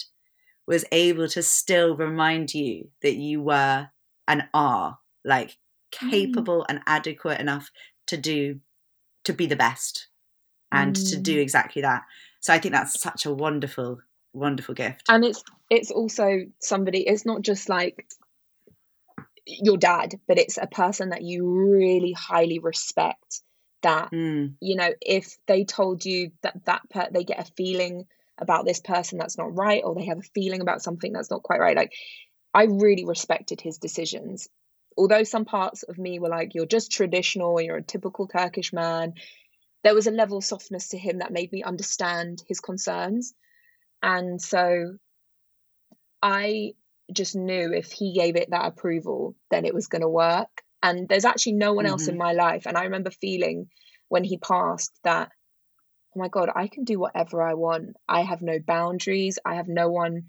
was able to still remind you that you were and are like Mm. capable and adequate enough to do to be the best and to do Mm. exactly that so i think that's such a wonderful wonderful gift and it's it's also somebody it's not just like your dad but it's a person that you really highly respect that Mm, you know if they told you that that per- they get a feeling about this person that's not right or they have a feeling about something that's not quite right. Like i really respected his decisions. Although some parts of me were like you're just traditional you're a typical turkish man there was a level of softness to him that made me understand his concerns. And so i just knew if he gave it that approval then it was going to work. And there's actually no one else in Mhm. my life. And i remember feeling when he passed that oh my god i can do whatever i want. I have no boundaries. I have no one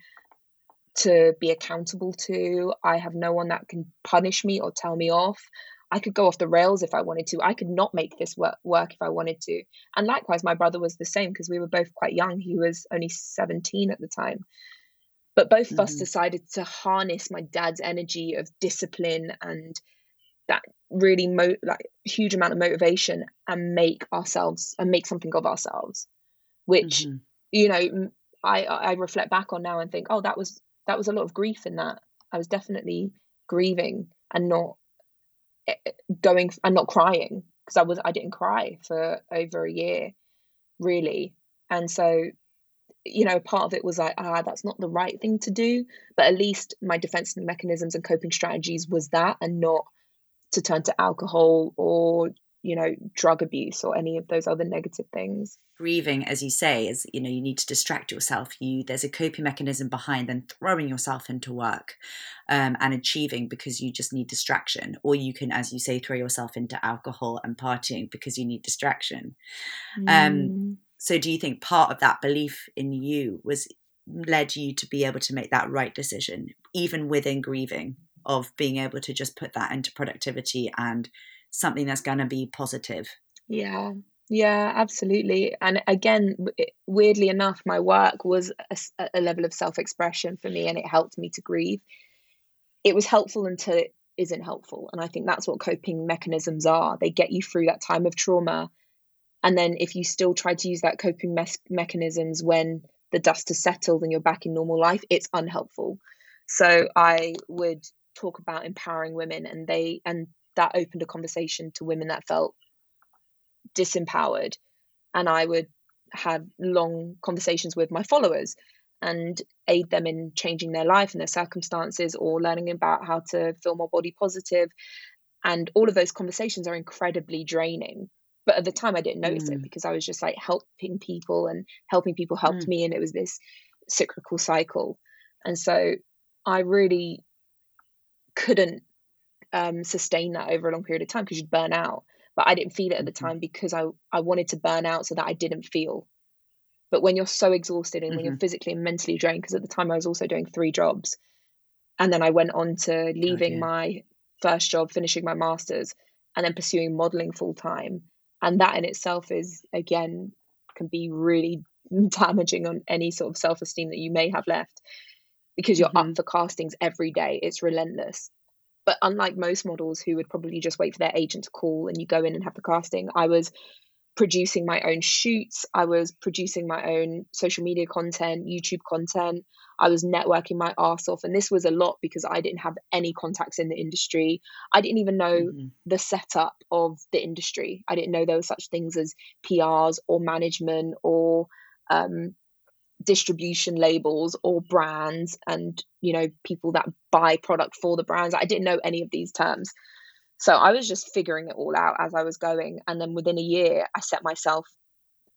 to be accountable to. I have no one that can punish me or tell me off. I could go off the rails if i wanted to. I could not make this work, work if i wanted to. And likewise my brother was the same because we were both quite young. He was only 17 at the time. But both of us Mhm. decided to harness my dad's energy of discipline and that really mo- like huge amount of motivation and make ourselves and make something of ourselves which mhm. you know i i reflect back on now and think oh that was that was a lot of grief in that. I was definitely grieving and not eh, eh, going and not crying because i was i didn't cry for over a year really. And so you know part of it was like ah that's not the right thing to do. But at least my defense mechanisms and coping strategies was that and not to turn to alcohol or you know drug abuse or any of those other negative things. Grieving as you say is you know you need to distract yourself. You there's a coping mechanism behind then throwing yourself into work um, and achieving because you just need distraction. Or you can as you say throw yourself into alcohol and partying because you need distraction. Um, Mm. so do you think part of that belief in you was led you to be able to make that right decision even within grieving of being able to just put that into productivity and something that's going to be positive Yeah, yeah, absolutely. And again, weirdly enough, my work was a level of self expression for me and it helped me to grieve. It was helpful until it isn't helpful. And I think that's what coping mechanisms are. They get you through that time of trauma. And then if you still try to use that coping mes- mechanisms when the dust has settled and you're back in normal life, it's unhelpful. So I would talk about empowering women and they and that opened a conversation to women that felt disempowered and i would have long conversations with my followers and aid them in changing their life and their circumstances or learning about how to feel more body positive and all of those conversations are incredibly draining but at the time i didn't notice it Mm. because i was just like helping people and helping people helped Mm. me and it was this cyclical cycle and so i really couldn't um, sustain that over a long period of time because you'd burn out. But I didn't feel it at the Mhm. time because I, I wanted to burn out so that I didn't feel. But when you're so exhausted and when you're Mhm. physically and mentally drained, because at the time I was also doing three jobs, and then I went on to leaving yeah. my first job, finishing my master's, and then pursuing modeling full time. And that in itself is, again, can be really damaging on any sort of self esteem that you may have left because you're Mhm. up for castings every day. It's relentless. But unlike most models who would probably just wait for their agent to call and you go in and have the casting, I was producing my own shoots. I was producing my own social media content, YouTube content. I was networking my arse off. And this was a lot because I didn't have any contacts in the industry. I didn't even know Mhm. the setup of the industry. I didn't know there were such things as PRs or management or um, distribution labels or brands and you know people that buy product for the brands i didn't know any of these terms So I was just figuring it all out as I was going. And then within a year, I set myself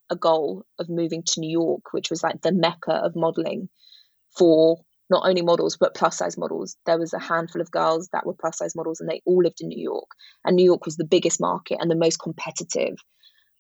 a goal of moving to New York, which was like the mecca of modeling for not only models, but plus size models. There was a handful of girls that were plus size models and they all lived in New York. And New York was the biggest market and the most competitive.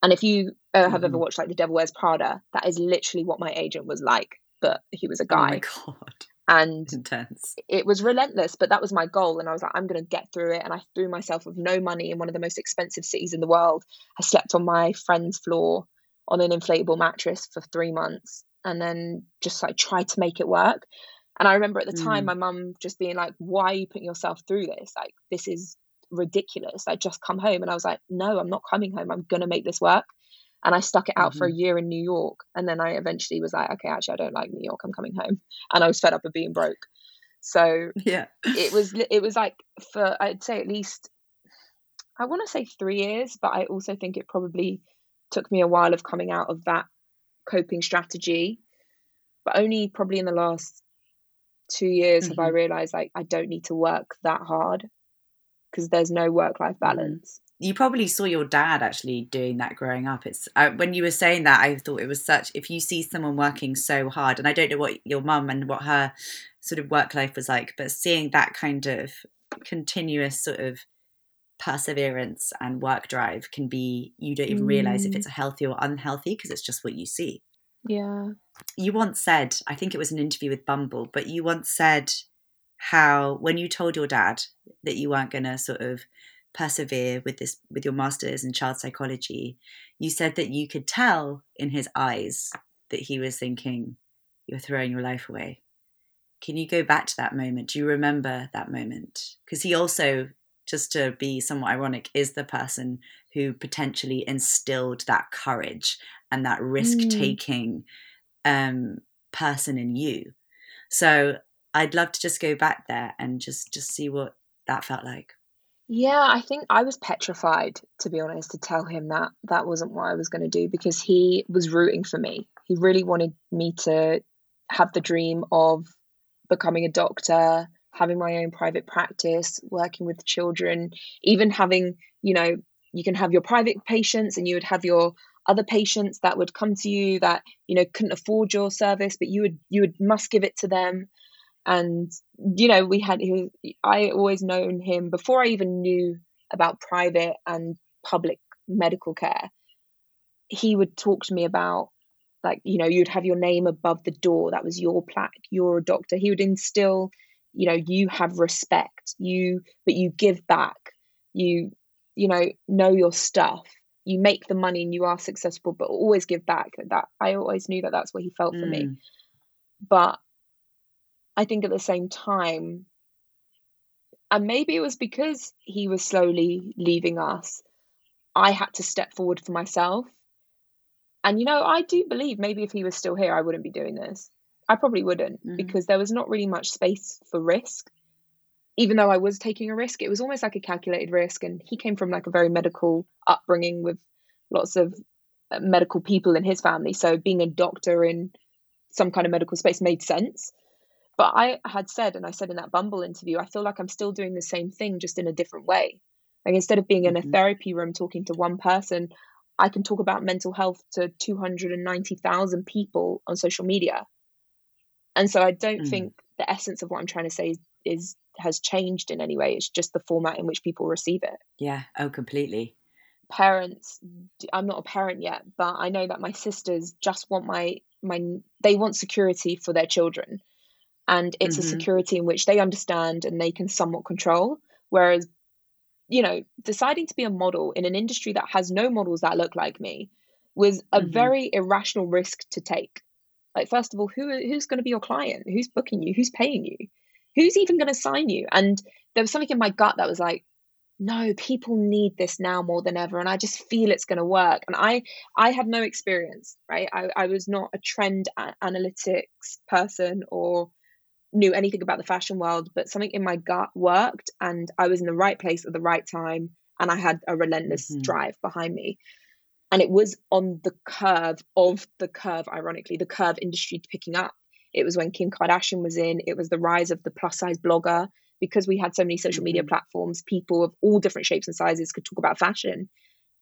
And if you uh, have mm-hmm. ever watched like The Devil Wears Prada, that is literally what my agent was like, but he was a guy. Oh my God and intense it was relentless but that was my goal and i was like i'm going to get through it and i threw myself with no money in one of the most expensive cities in the world i slept on my friend's floor on an inflatable mattress for three months and then just like tried to make it work and i remember at the time mm. my mum just being like why are you putting yourself through this like this is ridiculous like just come home and i was like no i'm not coming home i'm going to make this work and I stuck it out mm-hmm. for a mm-hmm. year in New York. And then I eventually was like, okay, actually, I don't like New York. I'm coming home. And I was fed up of being broke. So yeah, it was it was like for I'd say at least I want to say three years, but I also think it probably took me a while of coming out of that coping strategy. But only probably in the last two years mm-hmm. have I mm-hmm. realized like I don't need to work that hard because there's no work life mm-hmm. balance you probably saw your dad actually doing that growing up it's uh, when you were saying that i thought it was such if you see someone working so hard and i don't know what your mum and what her sort of work life was like but seeing that kind of continuous sort of perseverance and work drive can be you don't even mm. realize if it's mm. healthy or unhealthy because it's just what you see yeah you once said i think it was an interview with bumble but you once said how when you told your dad that you weren't going to sort of persevere with this with your masters in child psychology you said that you could tell in his eyes that he was thinking you're throwing your life away. Can you go back to that moment? Do you remember that moment? Because he also just to be somewhat ironic is the person who potentially instilled that courage and that risk taking mm. um, person in you. So i'd love to just go back there and just just see what that felt like yeah, I think I was petrified, to be honest, to tell him that that wasn't what I was going to do because he was rooting for me. He really wanted me to have the dream of becoming a doctor, having my own private practice, working with children, even having, you know, you can have your private patients and you would have your other patients that would come to you that, you know, couldn't afford your service, but you would you would must give it to them and you know we had he was i always known him before i even knew about private and public medical care. He would talk to me about like you know you'd have your name above the door. That was your plaque. You're a doctor. He would instill you know you have respect. You but you give back. You you know know your stuff. You make the money and you are successful but always give back. That i always knew that that's what he felt for mm. me but I think at the same time, and maybe it was because he was slowly leaving us, I had to step forward for myself. And, you know, I do believe maybe if he was still here, I wouldn't be doing this. I probably wouldn't mm-hmm. because there was not really much space for risk. Even though I was taking a risk, it was almost like a calculated risk. And he came from like a very medical upbringing with lots of uh, medical people in his family. So being a doctor in some kind of medical space made sense. But I had said, and I said in that Bumble interview, I feel like I'm still doing the same thing, just in a different way. Like instead of being in a mm-hmm. therapy room talking to one person, I can talk about mental health to 290,000 people on social media. And so I don't mm. think the essence of what I'm trying to say is, is has changed in any way. It's just the format in which people receive it. Yeah. Oh, completely. Parents, I'm not a parent yet, but I know that my sisters just want my my they want security for their children and it's mm-hmm. a security in which they understand and they can somewhat control. Whereas you know deciding to be a model in an industry that has no models that look like me was a mm-hmm. very irrational risk to take. Like first of all who who's going to be your client? Who's booking you? Who's paying you? Who's even going to sign you? And there was something in my gut that was like no people need this now more than ever and i just feel it's going to work. And i i had no experience right? I, I was not a trend analytics person or knew anything about the fashion world, but something in my gut worked and I was in the right place at the right time and I had a relentless mm-hmm. drive behind me. And it was on the curve of the curve, ironically, the curve industry picking up. It was when Kim Kardashian was in, it was the rise of the plus size blogger because we had so many social media mm-hmm. platforms, people of all different shapes and sizes could talk about fashion.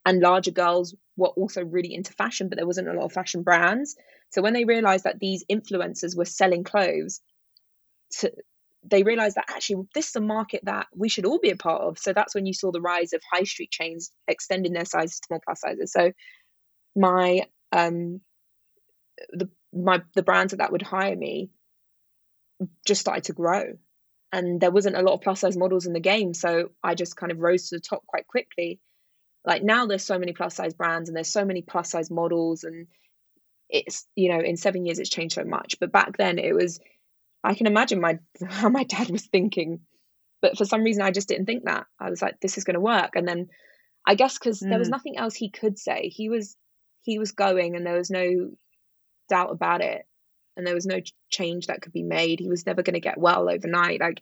And larger girls were also really into fashion, but there wasn't a lot of fashion brands. So when they realized that these influencers were selling clothes, to, they realized that actually this is a market that we should all be a part of. So that's when you saw the rise of high street chains extending their sizes to more plus sizes. So my um the my the brands that would hire me just started to grow and there wasn't a lot of plus size models in the game so i just kind of rose to the top quite quickly like now there's so many plus size brands and there's so many plus size models and it's you know in seven years it's changed so much but back then it was i can imagine my how my dad was thinking. But for some reason i just didn't think that. I was like this is going to work. And then i guess because mm. there was mm. nothing else he could say. He was he was going and there was no doubt about it. And there was no change that could be made. He was never going to get well overnight. Like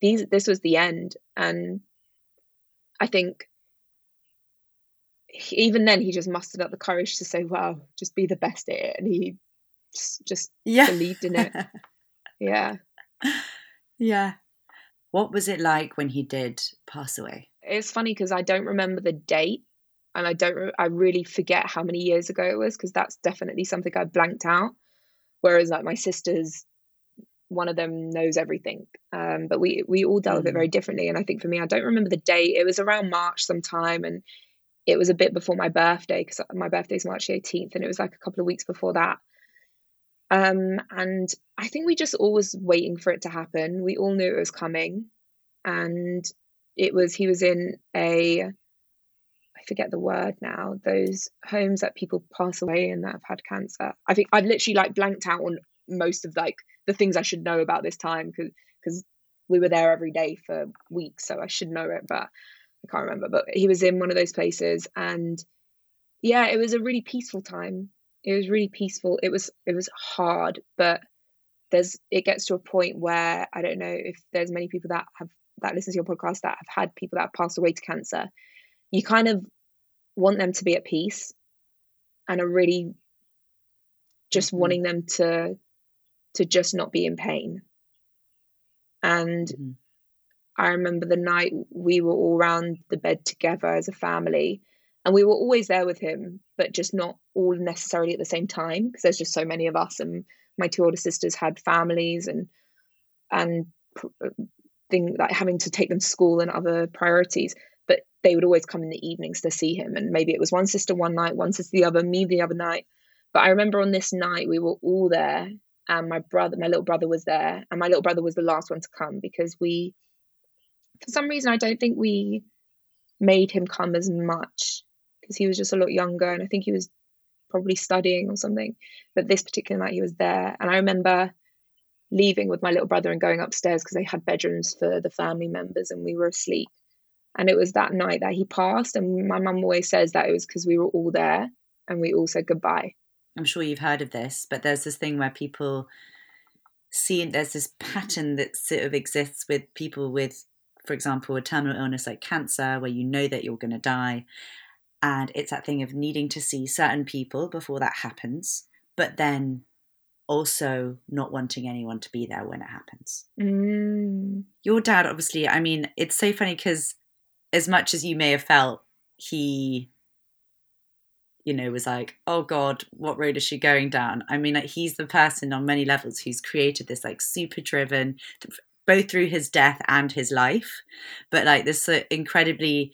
these this was the end. And i think he, even then he just mustered up the courage to say well just be the best at it. And he just, just yeah. believed in it yeah. Yeah. What was it like when he did pass away? It's funny because i don't remember the date and i don't i really forget how many years ago it was because that's definitely something i blanked out whereas like my sisters one of them knows everything um, but we we all dealt with it very mm. differently and i think for me i don't remember the date. It was around march sometime and it was a bit before my birthday because my birthday is march 18th and it was like a couple of weeks before that um, and i think we just always waiting for it to happen we all knew it was coming and it was he was in a I forget the word now, those homes that people pass away in that have had cancer. I think I've literally like blanked out on most of like the things I should know about this time because because we were there every day for weeks, so I should know it, but I can't remember. But he was in one of those places, and yeah, it was a really peaceful time. It was really peaceful. It was it was hard, but there's it gets to a point where I don't know if there's many people that have that listen to your podcast that have had people that have passed away to cancer you kind of want them to be at peace and are really just mm-hmm. wanting them to to just not be in pain and mm-hmm. i remember the night we were all around the bed together as a family and we were always there with him but just not all necessarily at the same time because there's just so many of us and my two older sisters had families and and uh, thing like having to take them to school and other priorities but they would always come in the evenings to see him. And maybe it was one sister one night, one sister the other, me the other night. But I remember on this night we were all there, and my brother, my little brother, was there, and my little brother was the last one to come because we, for some reason, I don't think we made him come as much because he was just a lot younger, and I think he was probably studying or something. But this particular night he was there, and I remember leaving with my little brother and going upstairs because they had bedrooms for the family members and we were asleep and it was that night that he passed. And my mum always says that it was because we were all there and we all said goodbye. I'm sure you've heard of this, but there's this thing where people see there's this pattern that sort of exists with people with, for example, a terminal illness like cancer, where you know that you're going to die. And it's that thing of needing to see certain people before that happens, but then also not wanting anyone to be there when it happens. Mm. Your dad, obviously, I mean, it's so funny because as much as you may have felt he you know was like oh god what road is she going down i mean like he's the person on many levels who's created this like super driven both through his death and his life but like this uh, incredibly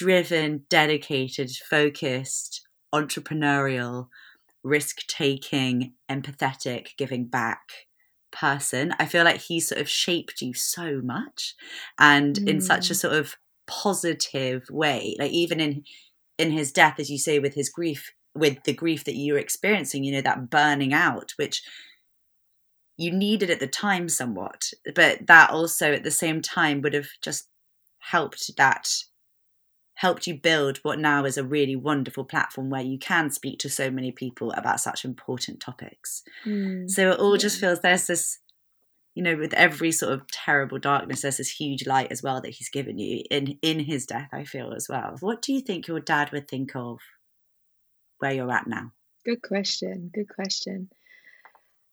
driven dedicated focused entrepreneurial risk taking empathetic giving back person i feel like he sort of shaped you so much and mm. in such a mm. sort of positive way like even in in his death as you say with his grief with the grief that you're experiencing you know that burning out which you needed at the time somewhat but that also at the same time would have just helped that helped you build what now is a really wonderful platform where you can speak to so many people about such important topics. Mm, so it all just feels there's this you know with every sort of terrible darkness there's this huge light as well that he's given you in in his death i feel as well. What do you think your dad would think of where you're at now? Good question good question.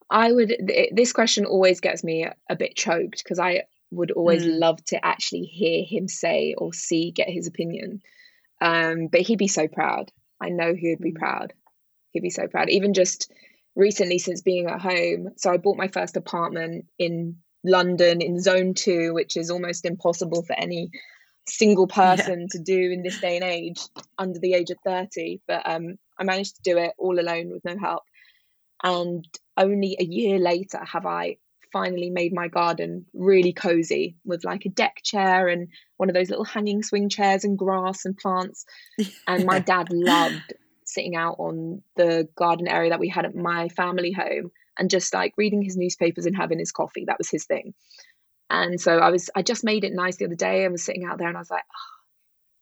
I would this question always gets me a bit choked because i would always Mm. love to actually hear him say or see, get his opinion. Um, but he'd be so proud. I know he would be Mm. proud. He'd be so proud. Even just recently, since being at home, so I bought my first apartment in London in Zone Two, which is almost impossible for any single person to do in this day and age under the age of 30 but um i managed to do it all alone with no help and only a year later have i finally made my garden really cozy with like a deck chair and one of those little hanging swing chairs and grass and plants and my dad loved sitting out on the garden area that we had at my family home and just like reading his newspapers and having his coffee that was his thing and so I was, I just made it nice the other day. I was sitting out there and I was like, oh,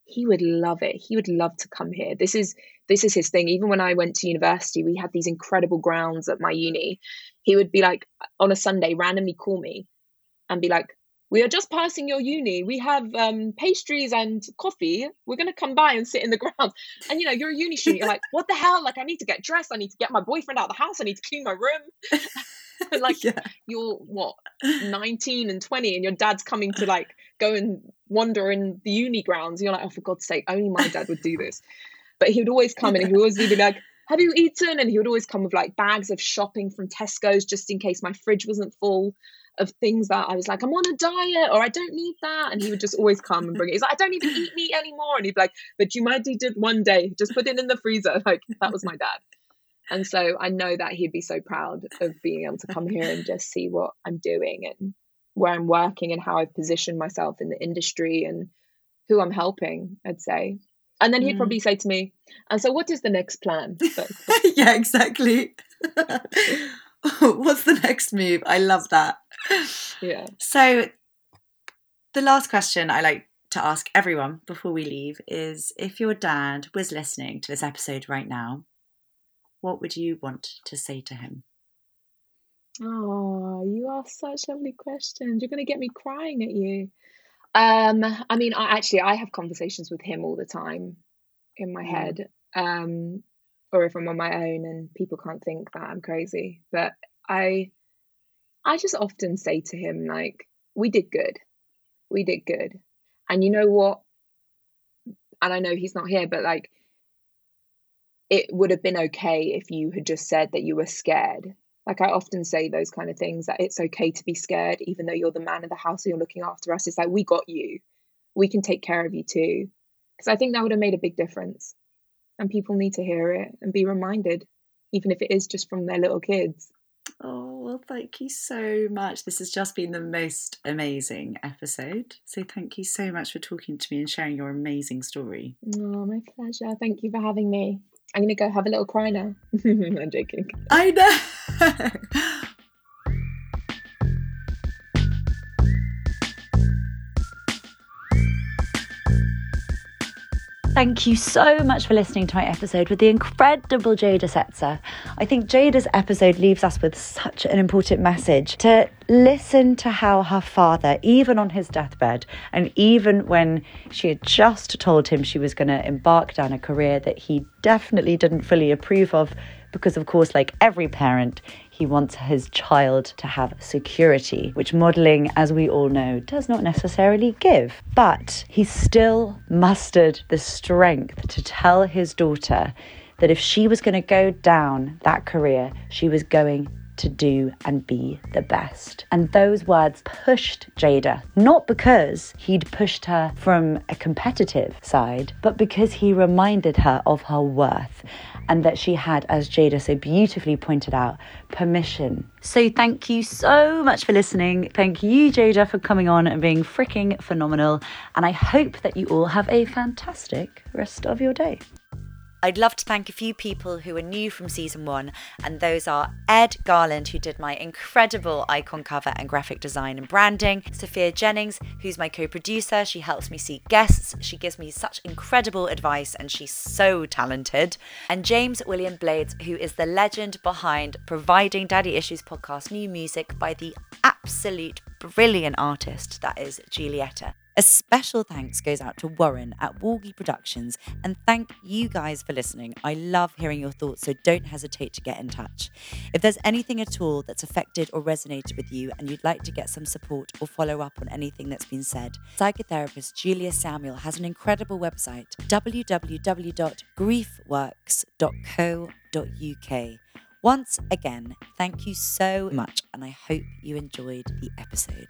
he would love it. He would love to come here. This is, this is his thing. Even when I went to university, we had these incredible grounds at my uni. He would be like, on a Sunday, randomly call me and be like, we are just passing your uni. We have um, pastries and coffee. We're going to come by and sit in the grounds. And you know, you're a uni student. You're like, what the hell? Like, I need to get dressed. I need to get my boyfriend out of the house. I need to clean my room. Like, yeah. you're what 19 and 20 and your dad's coming to like go and wander in the uni grounds you're like oh for god's sake only my dad would do this. But he would always come in and he would always be like have you eaten? And he would always come with like bags of shopping from tesco's just in case my fridge wasn't full of things that i was like i'm on a diet or i don't need that. And he would just always come and bring it. He's like i don't even eat meat anymore. And he'd be like but you might eat it one day. Just put it in the freezer. Like that was my dad. And so I know that he'd be so proud of being able to come here and just see what I'm doing and where I'm working and how I've positioned myself in the industry and who I'm helping, I'd say. And then he'd Mm. probably say to me, and so what is the next plan? But yeah, exactly. What's the next move? I love that. yeah. So, the last question I like to ask everyone before we leave is if your dad was listening to this episode right now, what would you want to say to him? Oh, you ask such lovely questions. You're going to get me crying at you. Um, I mean, I actually I have conversations with him all the time in my Mm. head. Um, or if I'm on my own and people can't think that I'm crazy. But I I just often say to him like, we did good. We did good. And you know what? And I know he's not here, but like it would have been okay if you had just said that you were scared. Like I often say those kind of things that it's okay to be scared, even though you're the man of the house and you're looking after us. It's like we got you. We can take care of you too. Because I think that would have made a big difference. And people need to hear it and be reminded, even if it is just from their little kids. Oh, well, thank you so much. This has just been the most amazing episode. So, thank you so much for talking to me and sharing your amazing story. Oh, my pleasure. Thank you for having me. I'm gonna go have a little cry now. I'm joking. I know. Thank you so much for listening to my episode with the incredible Jada Sezer. I think Jada's episode leaves us with such an important message to listen to how her father, even on his deathbed, and even when she had just told him she was going to embark down a career that he definitely didn't fully approve of, because of course, like every parent, he wants his child to have security, which modelling, as we all know, does not necessarily give. But he still mustered the strength to tell his daughter that if she was going to go down that career, she was going to do and be the best. And those words pushed Jada, not because he'd pushed her from a competitive side, but because he reminded her of her worth and that she had, as Jada so beautifully pointed out, permission. So thank you so much for listening. Thank you, Jada, for coming on and being freaking phenomenal. And I hope that you all have a fantastic rest of your day. I'd love to thank a few people who are new from season one, and those are Ed Garland, who did my incredible icon cover and graphic design and branding, Sophia Jennings, who's my co producer. She helps me seek guests, she gives me such incredible advice, and she's so talented. And James William Blades, who is the legend behind providing Daddy Issues podcast new music by the absolute brilliant artist that is Giulietta. A special thanks goes out to Warren at Walgie Productions, and thank you guys for listening. I love hearing your thoughts, so don't hesitate to get in touch. If there's anything at all that's affected or resonated with you and you'd like to get some support or follow up on anything that's been said, psychotherapist Julia Samuel has an incredible website www.griefworks.co.uk. Once again, thank you so much, and I hope you enjoyed the episode.